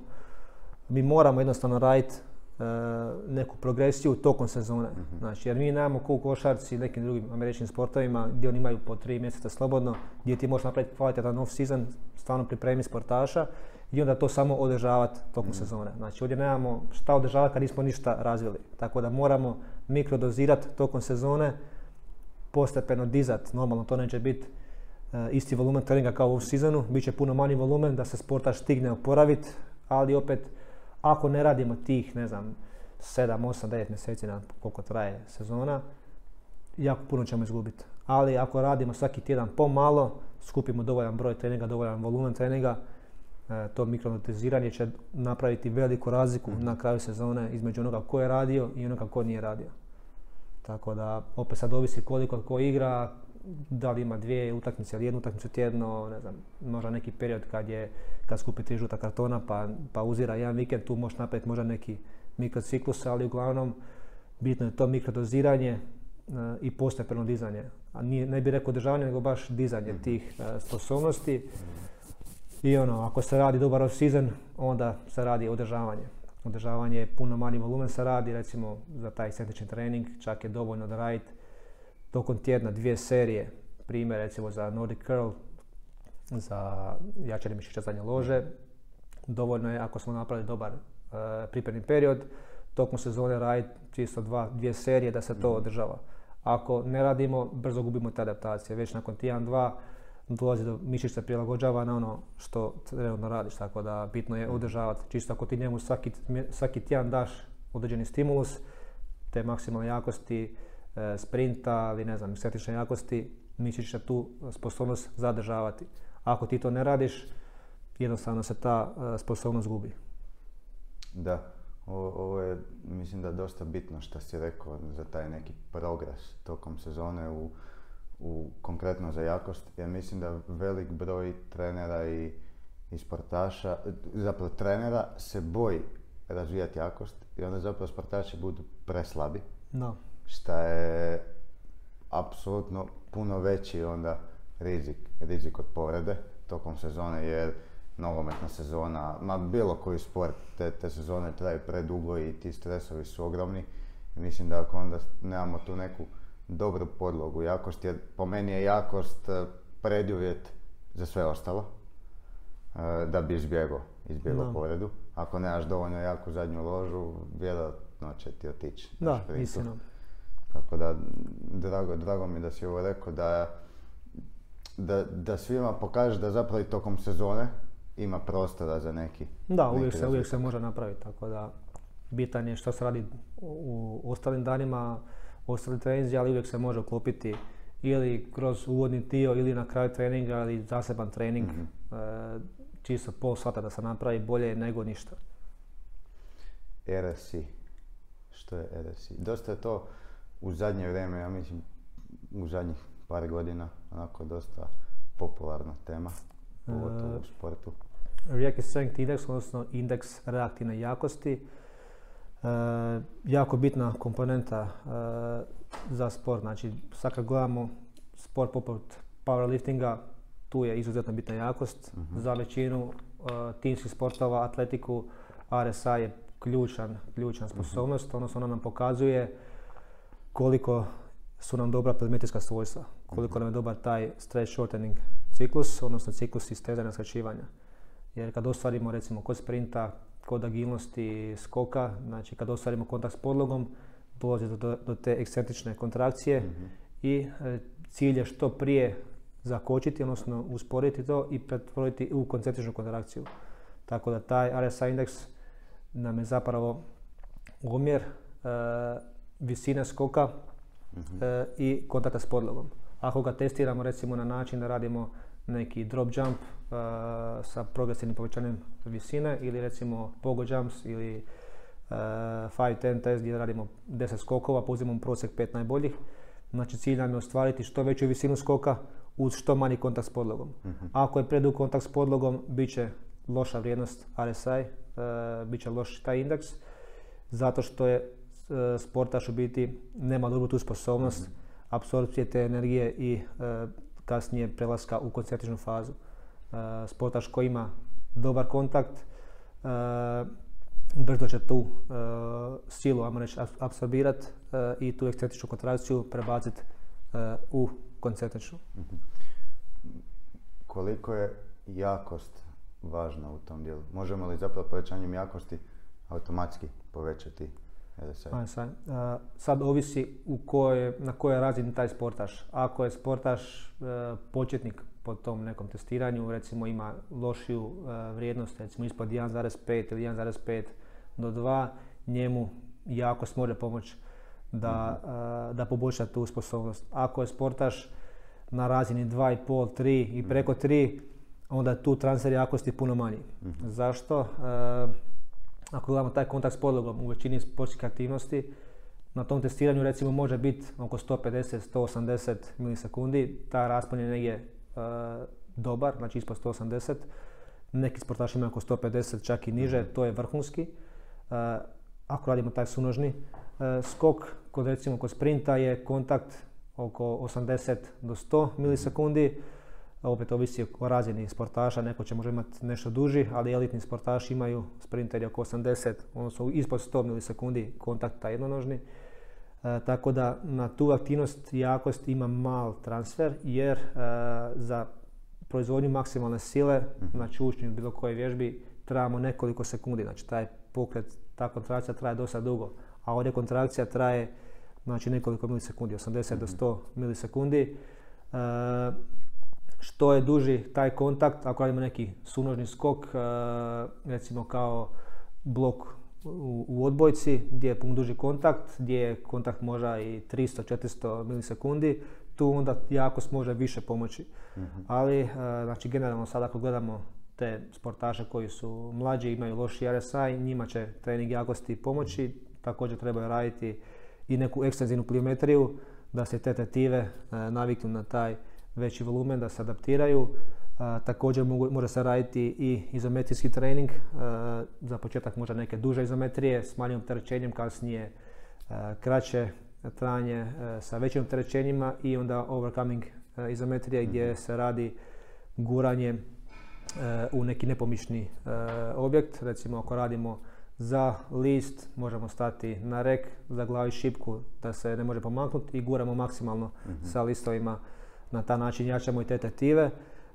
mi moramo jednostavno raditi e, neku progresiju tokom sezone. Mhm. Znači, jer mi nemamo ko u košarci i nekim drugim američkim sportovima gdje oni imaju po tri mjeseca slobodno, gdje ti možeš napraviti kvalitetan off season, stvarno pripremi sportaša i onda to samo održavati tokom mhm. sezone. Znači, ovdje nemamo šta održavati kad nismo ništa razvili. Tako da moramo mikrodozirati tokom sezone, postepeno dizati. Normalno to neće biti isti volumen treninga kao u sezonu, bit će puno manji volumen da se sportaš stigne oporaviti, ali opet ako ne radimo tih, ne znam, 7, 8, 9 mjeseci na koliko traje sezona, jako puno ćemo izgubiti. Ali ako radimo svaki tjedan pomalo, skupimo dovoljan broj treninga, dovoljan volumen treninga, eh, to mikronotiziranje će napraviti veliku razliku mhm. na kraju sezone između onoga ko je radio i onoga ko nije radio. Tako da opet sad ovisi koliko ko igra, da li ima dvije utakmice ili jednu utakmicu tjedno, ne znam, možda neki period kad je, kad skupi tri žuta kartona pa pauzira jedan vikend, tu možeš napraviti možda neki mikrociklus, ali uglavnom bitno je to mikrodoziranje uh, i postepeno dizanje. A nije, ne bih rekao održavanje, nego baš dizanje mhm. tih uh, sposobnosti. I ono, ako se radi dobar off-season, onda se radi održavanje. Održavanje je puno manji volumen se radi, recimo za taj ekscentrični trening, čak je dovoljno da radite tokom tjedna dvije serije, primjer recimo za Nordic Curl, za jačanje mišića zadnje lože, dovoljno je ako smo napravili dobar uh, pripremni period, tokom sezone raditi čisto dva, dvije serije da se to održava. Ako ne radimo, brzo gubimo te adaptacije. Već nakon tjedan, dva, dolazi do mišić se prilagođava na ono što trenutno radiš, tako da bitno je održavati. Čisto ako ti njemu svaki, svaki tjedan daš određeni stimulus, te maksimalne jakosti, e, sprinta ili ne znam, estetične jakosti, mišić će tu sposobnost zadržavati. Ako ti to ne radiš, jednostavno se ta e, sposobnost gubi. Da, ovo, je mislim da dosta bitno što si rekao za taj neki progres tokom sezone u, u konkretno za jakost, jer mislim da velik broj trenera i, i sportaša, zapravo trenera se boji razvijati jakost i onda zapravo sportaši budu preslabi. No. Šta je apsolutno puno veći onda rizik, rizik od povrede tokom sezone jer nogometna sezona, ma bilo koji sport, te, te sezone traju predugo i ti stresovi su ogromni. mislim da ako onda nemamo tu neku dobru podlogu jakost, jer po meni je jakost e, preduvjet za sve ostalo, e, da bi izbjegao, izbjegao povredu. Ako nemaš dovoljno jaku zadnju ložu, vjerojatno će ti otići. Da, istina. Tako da, drago, drago mi da si ovo rekao da, da, da svima pokažeš da zapravo i tokom sezone ima prostora za neki. Da, uvijek, se, uvijek se može napraviti, tako da bitan je što se radi u, ostalim danima, ostali treninzi, ali uvijek se može uklopiti ili kroz uvodni dio ili na kraju treninga ili zaseban trening. mm čisto pol sata da se napravi bolje nego ništa. RSI. Što je RSI? Dosta je to u zadnje vrijeme, ja mislim u zadnjih par godina, onako dosta popularna tema, pogotovo u sportu. Reactive Strength Index, odnosno indeks reaktivne jakosti. E, jako bitna komponenta e, za sport. Znači, sad kad gledamo sport poput powerliftinga, tu je izuzetno bitna jakost. Mhm. Za većinu uh, timskih sportova, atletiku, RSA je ključan, ključna mhm. sposobnost, odnosno ona nam pokazuje koliko su nam dobra plezmetrijska svojstva, koliko mhm. nam je dobar taj stress shortening ciklus, odnosno ciklus istezanja skraćivanja. Jer kad ostvarimo recimo kod sprinta, kod agilnosti skoka, znači kad ostvarimo kontakt s podlogom, dolazi do, do te ekscentrične kontrakcije i e, cilj je što prije zakočiti, odnosno usporiti to i pretvoriti u koncentričnu kontrakciju. Tako da taj RSI indeks nam je zapravo omjer e, visine skoka mhm. e, i kontakta s podlogom. Ako ga testiramo recimo na način da radimo neki drop jump e, sa progresivnim povećanjem visine ili recimo pogo jumps ili 5-10 test gdje radimo 10 skokova, pa uzimamo prosjek 5 najboljih. Znači cilj nam je ostvariti što veću visinu skoka uz što manji kontakt s podlogom. Mhm. Ako je predug kontakt s podlogom, bit će loša vrijednost RSI, e, bit će loš taj indeks, zato što je e, sportaš u biti nema dobru tu sposobnost mm apsorpcije te energije i e, kasnije prelaska u koncentričnu fazu. sportaš koji ima dobar kontakt, brzo će tu silu, ajmo reći, apsorbirati i tu ekscentričnu kontrakciju prebaciti u koncentričnu. Mhm. Koliko je jakost važna u tom dijelu? Možemo li zapravo povećanjem jakosti automatski povećati RSI? Sad, sad ovisi u koje, na kojoj razini taj sportaš. Ako je sportaš e, početnik po tom nekom testiranju, recimo ima lošiju e, vrijednost, recimo ispod 1,5 ili 1,5 do 2, njemu jakost može pomoći da, mhm. da poboljša tu sposobnost. Ako je sportaš na razini 2,5, 3 i mhm. preko 3, onda tu transfer jakosti puno manji. Mhm. Zašto? Ako gledamo taj kontakt s podlogom u većini sportskih aktivnosti, na tom testiranju recimo može biti oko 150-180 milisekundi, ta raspon je negdje dobar, znači ispod 180. Neki sportaši imaju oko 150, čak i niže, to je vrhunski. ako radimo taj sunožni, E, skok kod recimo kod sprinta je kontakt oko 80 do 100 milisekundi. Opet ovisi o razini sportaša, neko će možda imati nešto duži, ali elitni sportaši imaju sprinteri oko 80, odnosno ispod 100 milisekundi kontakta jednonožni. E, tako da na tu aktivnost i jakost ima mal transfer jer e, za proizvodnju maksimalne sile na čušnju bilo koje vježbi trebamo nekoliko sekundi. Znači taj pokret ta kontrakcija traje dosta dugo. A ovdje kontrakcija traje znači nekoliko milisekundi, 80 do 100 milisekundi. E, što je duži taj kontakt, ako radimo neki sunožni skok, e, recimo kao blok u, u odbojci gdje je pun duži kontakt, gdje je kontakt možda i 300-400 milisekundi, tu onda jako može više pomoći. Mhm. Ali, uh, znači generalno sad ako gledamo te sportaše koji su mlađi, imaju loši RSI, njima će trening jakosti pomoći, također trebaju raditi i neku ekstenzivnu pliometriju, da se te tetive uh, naviknu na taj veći volumen, da se adaptiraju. Uh, također mogu, može se raditi i izometrijski trening, za početak možda neke duže izometrije s manjim opterećenjem, kasnije kraće trajanje e, sa većim opterećenjima i onda overcoming e, izometrija gdje mhm. se radi guranje e, u neki nepomišni objekt. Recimo ako radimo za list možemo stati na rek, za glavi šipku da se ne može pomaknuti i guramo maksimalno mhm. sa listovima. Na taj način jačamo i te tetive.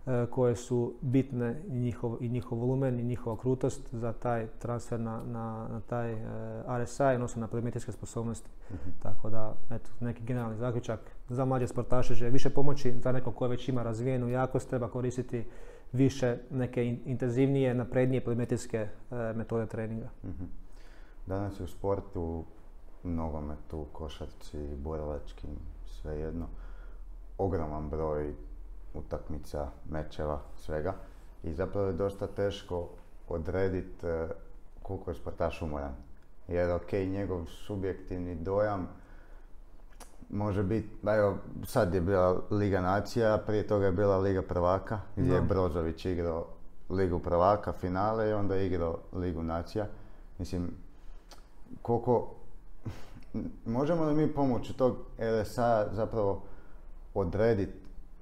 E, koje su bitne i njihov, i njihov volumen i njihova krutost za taj transfer na, na, na taj e, RSI, odnosno na polimetrijske sposobnosti. Mhm. Tako da, eto, neki generalni zaključak za mlađe sportaše će više pomoći, za nekog ko već ima razvijenu jakost treba koristiti više neke intenzivnije, naprednije polimetrijske uh, metode treninga. Mhm. Danas je u sportu, nogometu, košarci, borilačkim, svejedno, ogroman broj utakmica, mečeva, svega. I zapravo je dosta teško odrediti e, koliko je sportaš umoran. Jer ok, njegov subjektivni dojam može biti, evo sad je bila Liga nacija, prije toga je bila Liga prvaka gdje je Brozović igrao Ligu prvaka, finale i onda je igrao Ligu nacija. Mislim, koliko, možemo li mi pomoću tog RSA zapravo odrediti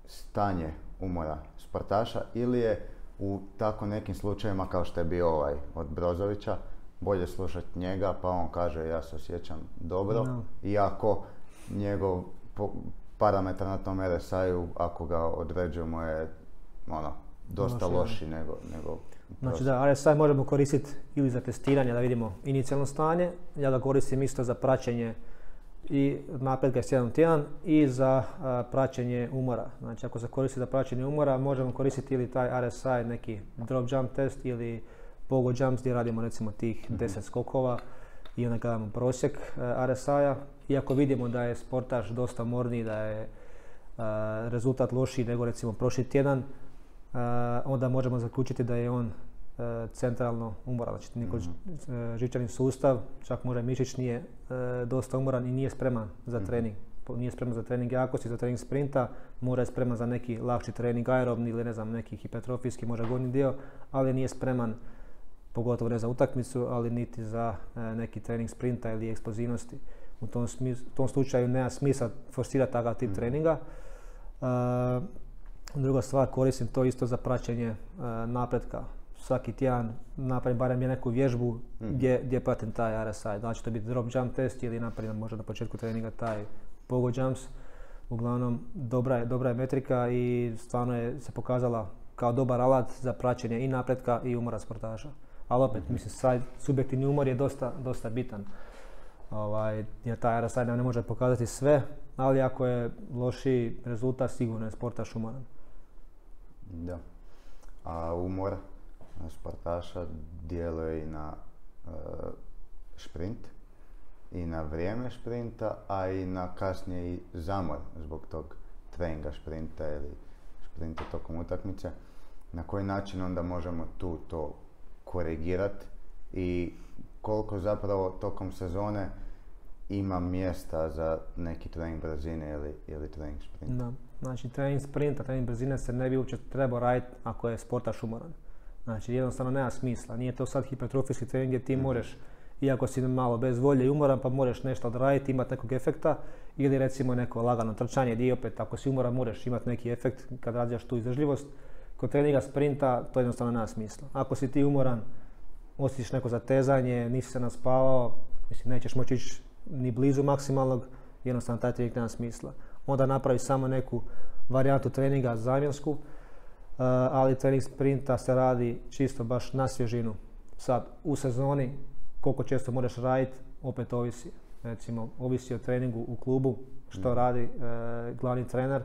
stanje umora sportaša ili je u tako nekim slučajevima kao što je bio ovaj od Brozovića bolje slušati njega pa on kaže ja se osjećam dobro. Iako njegov parametar na tom RSI-u ako ga određujemo je ono, dosta loši nego, nego Znači da, RSI možemo koristiti ili za testiranje da vidimo inicijalno stanje, ja ga koristim isto za praćenje i napretka je jedan tjedan i za praćenje umora. Znači ako se koristi za praćenje umora možemo koristiti ili taj RSI neki drop jump test ili pogo jumps gdje radimo recimo tih 10 mhm. skokova i onda gledamo prosjek RSI-a. Iako vidimo da je sportaš dosta morniji, da je rezultat lošiji nego recimo prošli tjedan, onda možemo zaključiti da je on E, centralno umoran, znači mm žičani sustav, čak možda mišić nije e, dosta umoran i nije spreman za mhm. trening. Nije spreman za trening jakosti, za trening sprinta, mora je spreman za neki lakši trening aerobni ili ne znam neki hipertrofijski, možda gornji dio, ali nije spreman pogotovo ne za utakmicu, ali niti za neki trening sprinta ili eksplozivnosti. U tom, tom slučaju nema smisla forsirati takav tip mhm. treninga. druga stvar, koristim to isto za praćenje napretka svaki tjedan napravim barem je neku vježbu mhm. gdje, gdje pratim taj RSI. Znači to biti drop jump test ili napravim možda na početku treninga taj pogo jumps. Uglavnom dobra je, dobra je metrika i stvarno je se pokazala kao dobar alat za praćenje i napretka i umora sportaša. Ali opet, mm mislim, sad, subjektivni umor je dosta, dosta bitan. Ovaj, jer taj RSI ne može pokazati sve, ali ako je loši rezultat, sigurno je sportaš umoran. Da. A umor sportaša djeluje i na e, šprint i na vrijeme šprinta, a i na kasnije i zamor zbog tog treninga šprinta ili šprinta tokom utakmice. Na koji način onda možemo tu to korigirati i koliko zapravo tokom sezone ima mjesta za neki trening brzine ili, ili trening sprinta. Da. Znači trening sprinta, trening brzine se ne bi uopće trebao raditi ako je sportaš umoran. Znači jednostavno nema smisla. Nije to sad hipertrofijski trening gdje ti mm možeš, iako si malo bez volje i umoran, pa možeš nešto odraditi, imati nekog efekta. Ili recimo neko lagano trčanje gdje opet ako si umoran možeš imati neki efekt kad razvijaš tu izdržljivost. Kod treninga sprinta to jednostavno nema smisla. Ako si ti umoran, osjetiš neko zatezanje, nisi se naspavao, mislim nećeš moći ići ni blizu maksimalnog, jednostavno taj trening nema smisla. Onda napravi samo neku varijantu treninga zamjensku, ali trening sprinta se radi čisto baš na svježinu. Sad, u sezoni koliko često moraš raditi, opet ovisi. Recimo, ovisi o treningu u klubu, što radi e, glavni trener,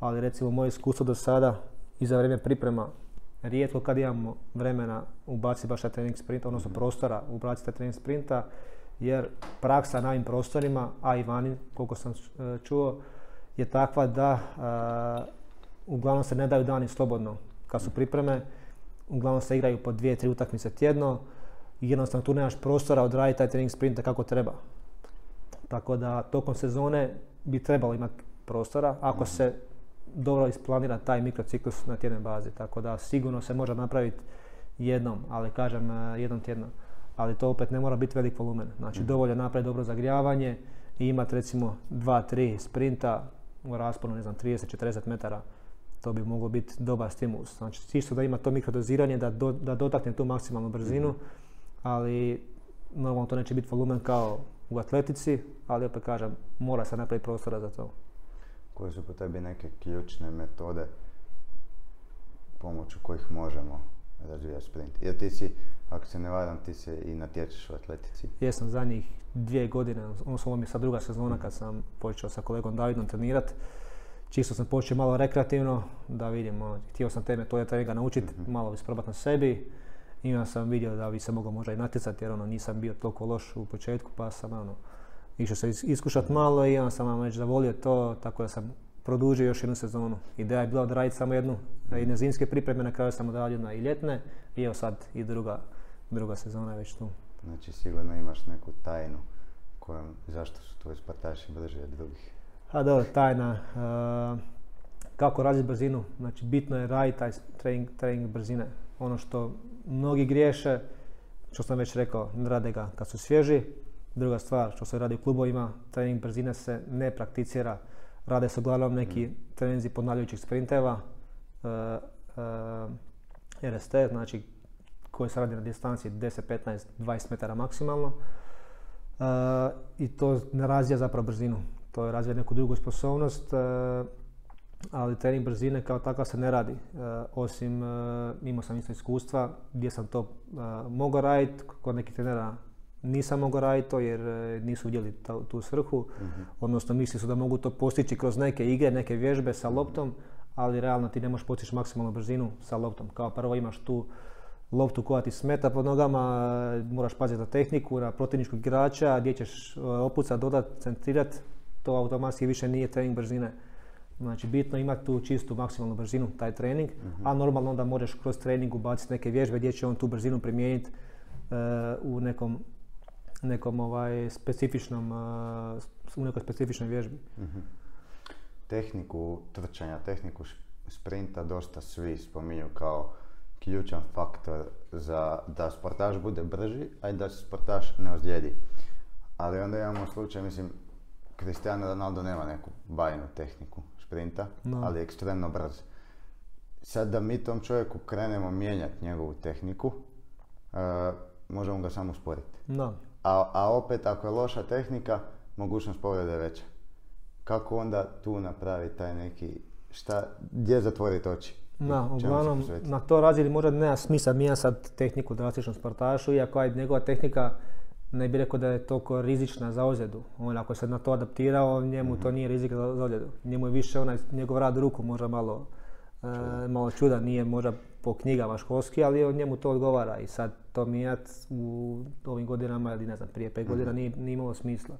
ali recimo moje iskustvo do sada i za vrijeme priprema, rijetko kad imamo vremena ubaciti baš taj trening sprinta, odnosno prostora ubaciti taj trening sprinta, jer praksa na ovim prostorima, a i vani, koliko sam e, čuo, je takva da e, uglavnom se ne daju dani slobodno kad su pripreme, uglavnom se igraju po dvije, tri utakmice tjedno i jednostavno tu nemaš prostora odraditi taj trening sprinta kako treba. Tako da tokom sezone bi trebalo imati prostora ako se dobro isplanira taj mikrociklus na tjednoj bazi. Tako da sigurno se može napraviti jednom, ali kažem e, jednom tjedno. Ali to opet ne mora biti velik volumen. Znači mm. dovoljno napraviti dobro zagrijavanje i imati recimo 2-3 sprinta u rasponu, ne znam, 30-40 metara. To bi moglo biti dobar stimulus. Znači čisto da ima to mikrodoziranje, da, da dotakne tu maksimalnu brzinu, mhm. ali normalno to neće biti volumen kao u atletici, ali opet kažem, mora se napraviti prostora za to. Koje su po tebi neke ključne metode pomoću kojih možemo razvijati sprint? Jer ti si, ako se ne varam, ti se i natječeš u atletici. Jesam zadnjih dvije godine, odnosno ovo mi je sad druga sezona kad sam počeo sa kolegom Davidom trenirat. Čisto sam počeo malo rekreativno, da vidim, ono, htio sam te metode treninga naučiti, mm-hmm. malo isprobati na sebi i onda sam vidio da bi se mogao možda i natjecati jer ono nisam bio toliko loš u početku pa sam ono išao se iskušat malo i onda sam vam već zavolio to tako da sam produžio još jednu sezonu. Ideja je bila odraditi samo jednu, jedne zimske pripreme, na kraju sam odradio na i ljetne i evo sad i druga, druga sezona je već tu. Znači sigurno imaš neku tajnu kojom, zašto su tvoji sportaši brži od drugih? A dobro, tajna. kako razviti brzinu? Znači bitno je raditi taj trening, trening brzine. Ono što mnogi griješe, što sam već rekao, ne rade ga kad su svježi. Druga stvar, što se radi u klubovima, trening brzine se ne prakticira. Rade se uglavnom neki mm. treninzi ponavljajućih sprinteva, uh, uh, RST, znači koji se radi na distanci 10, 15, 20 metara maksimalno. I to ne razvija zapravo brzinu. To je razvija neku drugu sposobnost ali trening brzine kao takav se ne radi. E, osim, e, imao sam isto iskustva gdje sam to e, mogao raditi, kod nekih trenera nisam mogao raditi to jer nisu vidjeli tu svrhu, mhm. odnosno misli su da mogu to postići kroz neke igre, neke vježbe sa loptom, ali realno ti ne možeš postići maksimalnu brzinu sa loptom. Kao prvo imaš tu loptu koja ti smeta pod nogama, moraš paziti na tehniku, na protivničkog igrača, gdje ćeš opucat, dodat, centrirat, to automatski više nije trening brzine. Znači bitno imati tu čistu maksimalnu brzinu, taj trening, a normalno onda možeš kroz trening ubaciti neke vježbe gdje će on tu brzinu primijeniti uh, u nekom, nekom ovaj specifičnom, uh, u nekoj specifičnoj vježbi. uh Tehniku trčanja, tehniku sprinta dosta svi spominju kao ključan faktor za da sportaš bude brži, a i da se sportaš ne ozlijedi. Ali onda imamo slučaj, mislim, Cristiano Ronaldo nema neku bajnu tehniku sprinta, ali je ekstremno brz. Sad da mi tom čovjeku krenemo mijenjati njegovu tehniku, uh, možemo ga samo usporiti. No. A, a opet ako je loša tehnika, mogućnost povrede je veća. Kako onda tu napraviti taj neki, šta, gdje zatvoriti oči? Da, uglavnom na to razini možda nema smisla mijenjati sad tehniku drastičnom sportašu, iako je njegova tehnika ne bih rekao da je toliko rizična za ozljedu. On ako se na to adaptirao, njemu to nije rizik za ozljedu. Njemu je više onaj njegov rad ruku možda malo, e, malo čuda, nije možda po knjigama školski, ali on njemu to odgovara i sad to mijat u ovim godinama ili ne znam, prije pet godina mhm. nije, nije imalo smisla.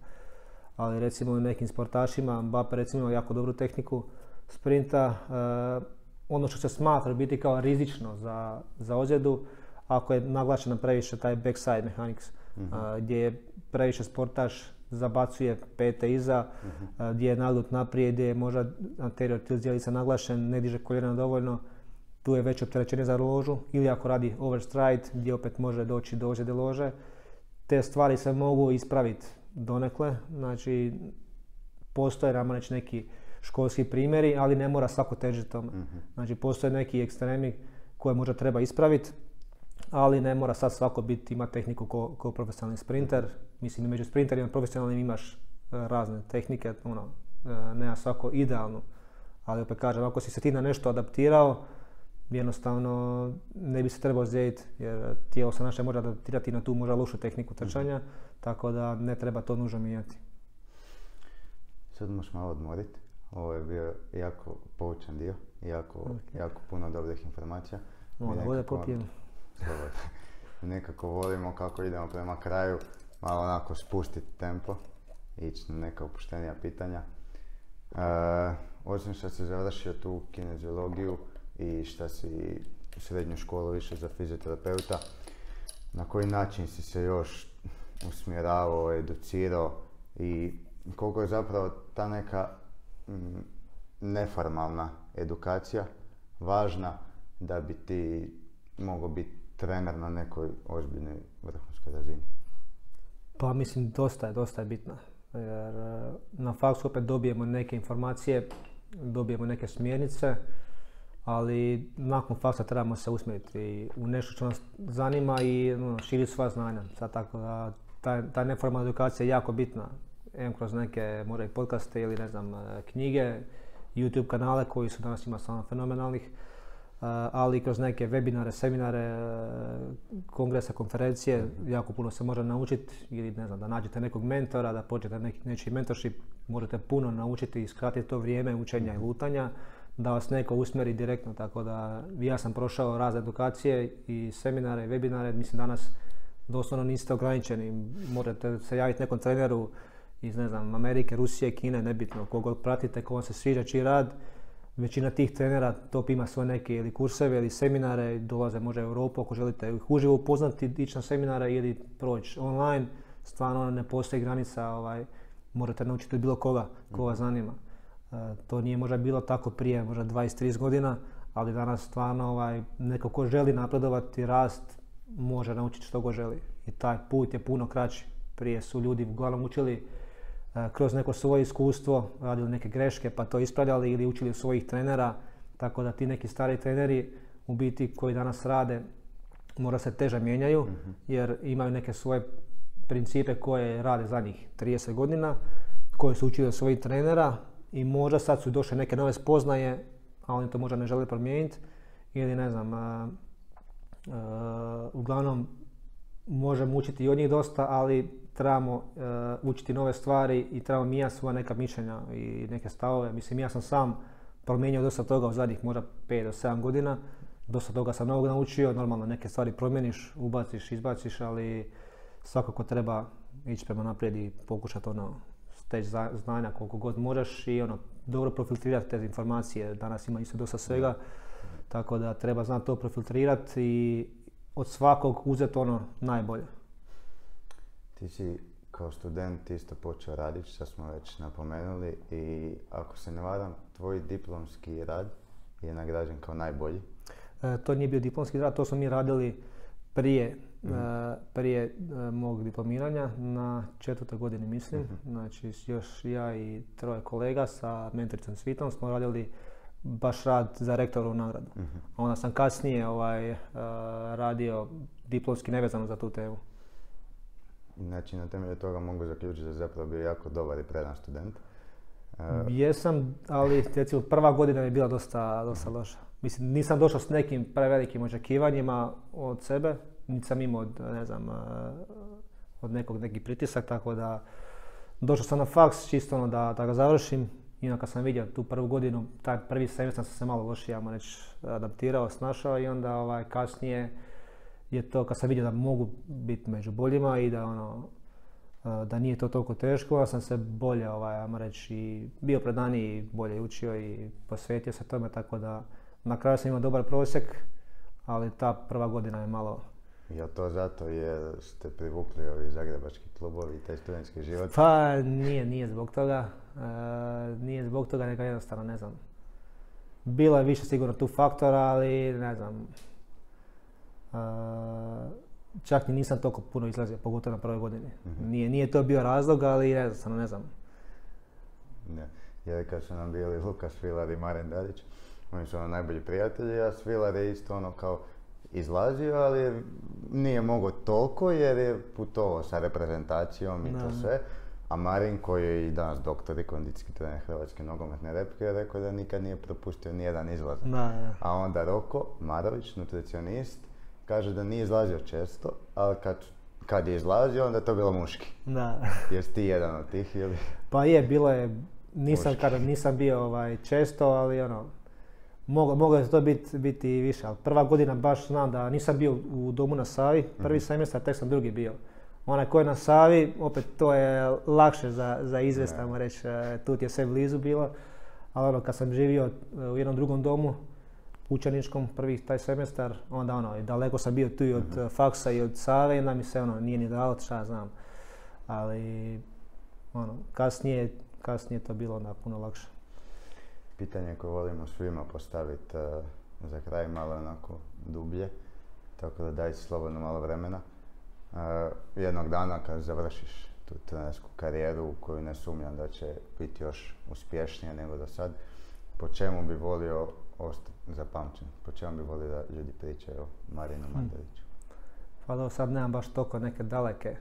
Ali recimo nekim sportašima, Mbappe recimo ima jako dobru tehniku sprinta, e, ono što se smatra biti kao rizično za, za ozljedu, ako je naglašeno previše taj backside mechanics, uh gdje je previše sportaš zabacuje pete iza, uh gdje je naglut naprijed, gdje je možda anterior tilt naglašen, ne diže koljena dovoljno, tu je već opterećenje za ložu ili ako radi overstride gdje opet može doći do ozljede lože. Te stvari se mogu ispraviti donekle, znači postoje nam reći neki školski primjeri, ali ne mora svako težiti tome. Mhm. Znači postoje neki ekstremi koje možda treba ispraviti, ali ne mora sad svako biti, ima tehniku kao ko profesionalni sprinter. Mislim, među sprinterima profesionalnim imaš e, razne tehnike, ono, e, nema svako idealnu. Ali opet kažem, ako si se ti na nešto adaptirao, jednostavno ne bi se trebao ozlijediti jer tijelo se naše može adaptirati na tu možda lošu tehniku trčanja, tako da ne treba to nužno mijenjati. Sad možeš malo odmoriti. Ovo je bio jako poučan dio, jako, jako puno dobrih informacija. Onda bude popijem. Nekako volimo kako idemo prema kraju, malo onako spustiti tempo, ići na neka opuštenija pitanja. E, osim što si završio tu kineziologiju i što si srednju školu više za fizioterapeuta, na koji način si se još usmjeravao, educirao i koliko je zapravo ta neka mm, neformalna edukacija važna da bi ti mogao biti trener na nekoj ozbiljnoj vrhunskoj razini? Pa mislim dosta je, dosta je bitna. Jer e, na faksu opet dobijemo neke informacije, dobijemo neke smjernice, ali nakon faksa trebamo se usmjeriti u nešto što nas zanima i no, širiti sva znanja. Sad tako da ta, ta neformalna edukacija je jako bitna. Em kroz neke možda i podcaste ili ne znam e, knjige, YouTube kanale koji su danas ima samo fenomenalnih, ali kroz neke webinare, seminare, e, kongrese, konferencije, jako puno se može naučiti ili ne znam, da nađete nekog mentora, da počnete neki, nečiji mentorship, možete puno naučiti i skratiti to vrijeme učenja i lutanja, da vas neko usmjeri direktno, tako da ja sam prošao razne edukacije i seminare i webinare, mislim danas doslovno niste ograničeni, možete se javiti nekom treneru iz ne znam, Amerike, Rusije, Kine, nebitno, kogo pratite, ko vam se sviđa čiji rad, većina tih trenera top ima svoje neke ili kurseve ili seminare, dolaze možda u Europu ako želite ih uživo upoznati, ići na seminare ili proći online, stvarno ne postoji granica, ovaj, morate naučiti bilo koga, ko vas zanima. E, to nije možda bilo tako prije, možda 20-30 godina, ali danas stvarno ovaj, neko ko želi napredovati, rast, može naučiti što go želi. I taj put je puno kraći. Prije su ljudi uglavnom učili kroz neko svoje iskustvo, radili neke greške pa to ispravljali ili učili od svojih trenera. Tako da ti neki stari treneri u biti koji danas rade mora se teže mijenjaju mhm. jer imaju neke svoje principe koje rade zadnjih 30 godina, koje su učili od svojih trenera i možda sad su došle neke nove spoznaje, a oni to možda ne žele promijeniti ili ne znam, Uh, uglavnom možemo učiti i od njih dosta, ali trebamo uh, učiti nove stvari i trebamo mijenjati svoja neka mišljenja i neke stavove. Mislim, ja sam sam promijenio dosta toga u zadnjih možda 5 do 7 godina. Dosta toga sam novog naučio, normalno neke stvari promijeniš, ubaciš, izbaciš, ali svakako treba ići prema naprijed i pokušati ono steći znanja koliko god možeš i ono dobro profiltrirati te informacije. Danas ima isto dosta svega. Tako da treba znati to profiltrirati i od svakog uzeti ono najbolje. Ti si kao student isto počeo raditi, što smo već napomenuli i ako se ne varam, tvoj diplomski rad je nagrađen kao najbolji. E, to nije bio diplomski rad, to smo mi radili prije, mhm. e, prije e, mog diplomiranja na četvrtoj godini mislim. Mhm. Znači još ja i troje kolega sa mentoricom Svitom smo radili baš rad za rektorovu nagradu. uh Onda sam kasnije ovaj, radio diplomski nevezano za tu temu. Znači, na temelju toga mogu zaključiti da zapravo bio jako dobar i predan student. Uh, Jesam, ali recimo prva godina je bila dosta, dosta uh loša. Mislim, nisam došao s nekim prevelikim očekivanjima od sebe, niti sam imao od, ne znam, uh, od nekog neki pritisak, tako da došao sam na faks čisto ono da, da ga završim, i kad sam vidio tu prvu godinu, taj prvi semestar sam se malo lošije, ajmo reći, adaptirao, snašao i onda ovaj, kasnije je to kad sam vidio da mogu biti među boljima i da ono, da nije to toliko teško, ja sam se bolje, ovaj, ajmo reći, bio predaniji, bolje učio i posvetio se tome, tako da na kraju sam imao dobar prosjek, ali ta prva godina je malo je to zato jer ste privukli ovi zagrebački klubovi i taj studentski život? Pa nije, nije zbog toga. E, nije zbog toga, nego jednostavno ne znam. Bilo je više sigurno tu faktora, ali ne znam. Čak ni nisam toliko puno izlazio, pogotovo na prvoj godini. Mhm. Nije, nije to bio razlog, ali jednostavno ne znam. Ne. Jer kad su nam bili Lukas Filar i Maren Dadić, oni su ono najbolji prijatelji, a Svilar je isto ono kao izlazio, ali nije mogao toliko jer je putovao sa reprezentacijom i to sve. A Marin koji je i danas doktor i kondicijski trener Hrvatske nogometne repke je rekao da nikad nije propustio nijedan izlazak. Da, da. A onda Roko Marović, nutricionist, kaže da nije izlazio često, ali kad, kad je izlazio onda je to bilo muški. da. Jesi ti jedan od tih ili? Pa je, bilo je, nisam, kada nisam bio ovaj, često, ali ono, moglo, moglo je to biti biti i više, ali prva godina baš znam da nisam bio u domu na Savi, prvi semestar, tek sam drugi bio. Onaj ko je na Savi, opet to je lakše za, za izvest, reći, e, tu ti je sve blizu bilo, ali ono, kad sam živio e, u jednom drugom domu, učeničkom, prvi taj semestar, onda ono, i daleko sam bio tu i od e, faksa i od Save, onda mi se ono, nije ni dalo, šta ja znam. Ali, ono, kasnije, kasnije je to bilo onda puno lakše. Pitanje koje volimo svima postaviti eh, za kraj malo onako dublje, tako da daj si slobodno malo vremena. Eh, jednog dana kad završiš tu trenersku karijeru u koju ne sumnjam da će biti još uspješnija nego do sad, po čemu bi volio ostati zapamćen? Po čemu bi volio da ljudi pričaju o Marinu Mandariću? Pa sad nemam baš toliko neke daleke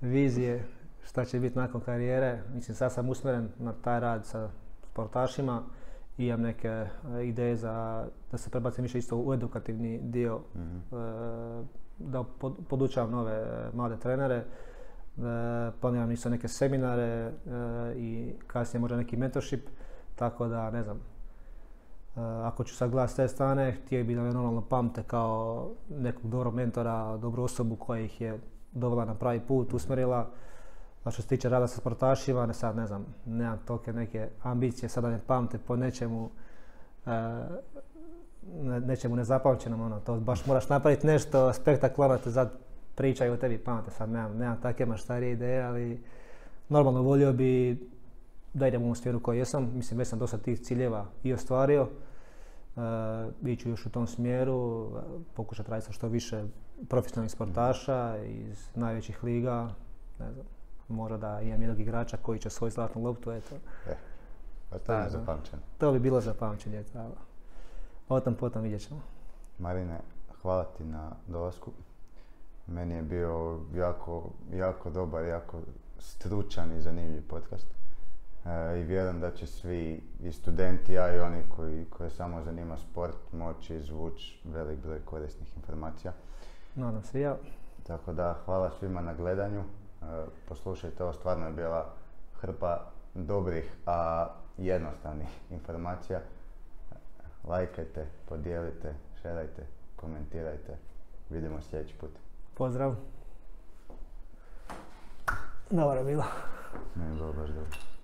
vizije šta će biti nakon karijere. Mislim, sad sam usmjeren na taj rad sa sportašima i imam neke e, ideje za da se prebacim više isto u edukativni dio, Mhm. e, da pod- podučavam nove e, mlade trenere. Planiram isto neke seminare i kasnije možda neki mentorship, tako da ne znam, ako ću sad gledati s te strane, htio bi da me normalno pamte kao nekog dobrog mentora, dobru osobu koja ih je dovela na pravi put, usmjerila. A što se tiče rada sa sportašima, ne sad ne znam, nemam tolike neke ambicije, sada me pamte po nečemu, e, ne- nečemu nezapamćenom, ono, to baš moraš napraviti nešto spektakularno, te sad pričaju o tebi pamte, sad nemam, nemam takve maštarije ideje, ali normalno volio bi da idem u ovom smjeru koji jesam, mislim već sam dosta tih ciljeva i ostvario, e, iću još u tom smjeru, e, pokušati raditi sa što više profesionalnih sportaša iz najvećih liga, ne znam, možda da imam jednog igrača koji će svoju zlatnu loptu, eto, E, pa to je nezapamćeno. to bi bilo za pamćenje, ali o tom potom vidjet ćemo. Marine, hvala ti na dolasku. Meni je bio jako, jako dobar, jako stručan i zanimljiv podcast. E, I vjerujem da će svi, i studenti, a i oni koji, koje samo zanima sport, moći izvući velik broj korisnih informacija. Nadam se ja. Tako da, hvala svima na gledanju. E, poslušajte, ovo stvarno je bila hrpa dobrih, a jednostavnih informacija. Lajkajte, podijelite, šerajte, komentirajte. Vidimo sljedeći put. Pozdrav. Dobro je bilo. Je bilo baš dobro.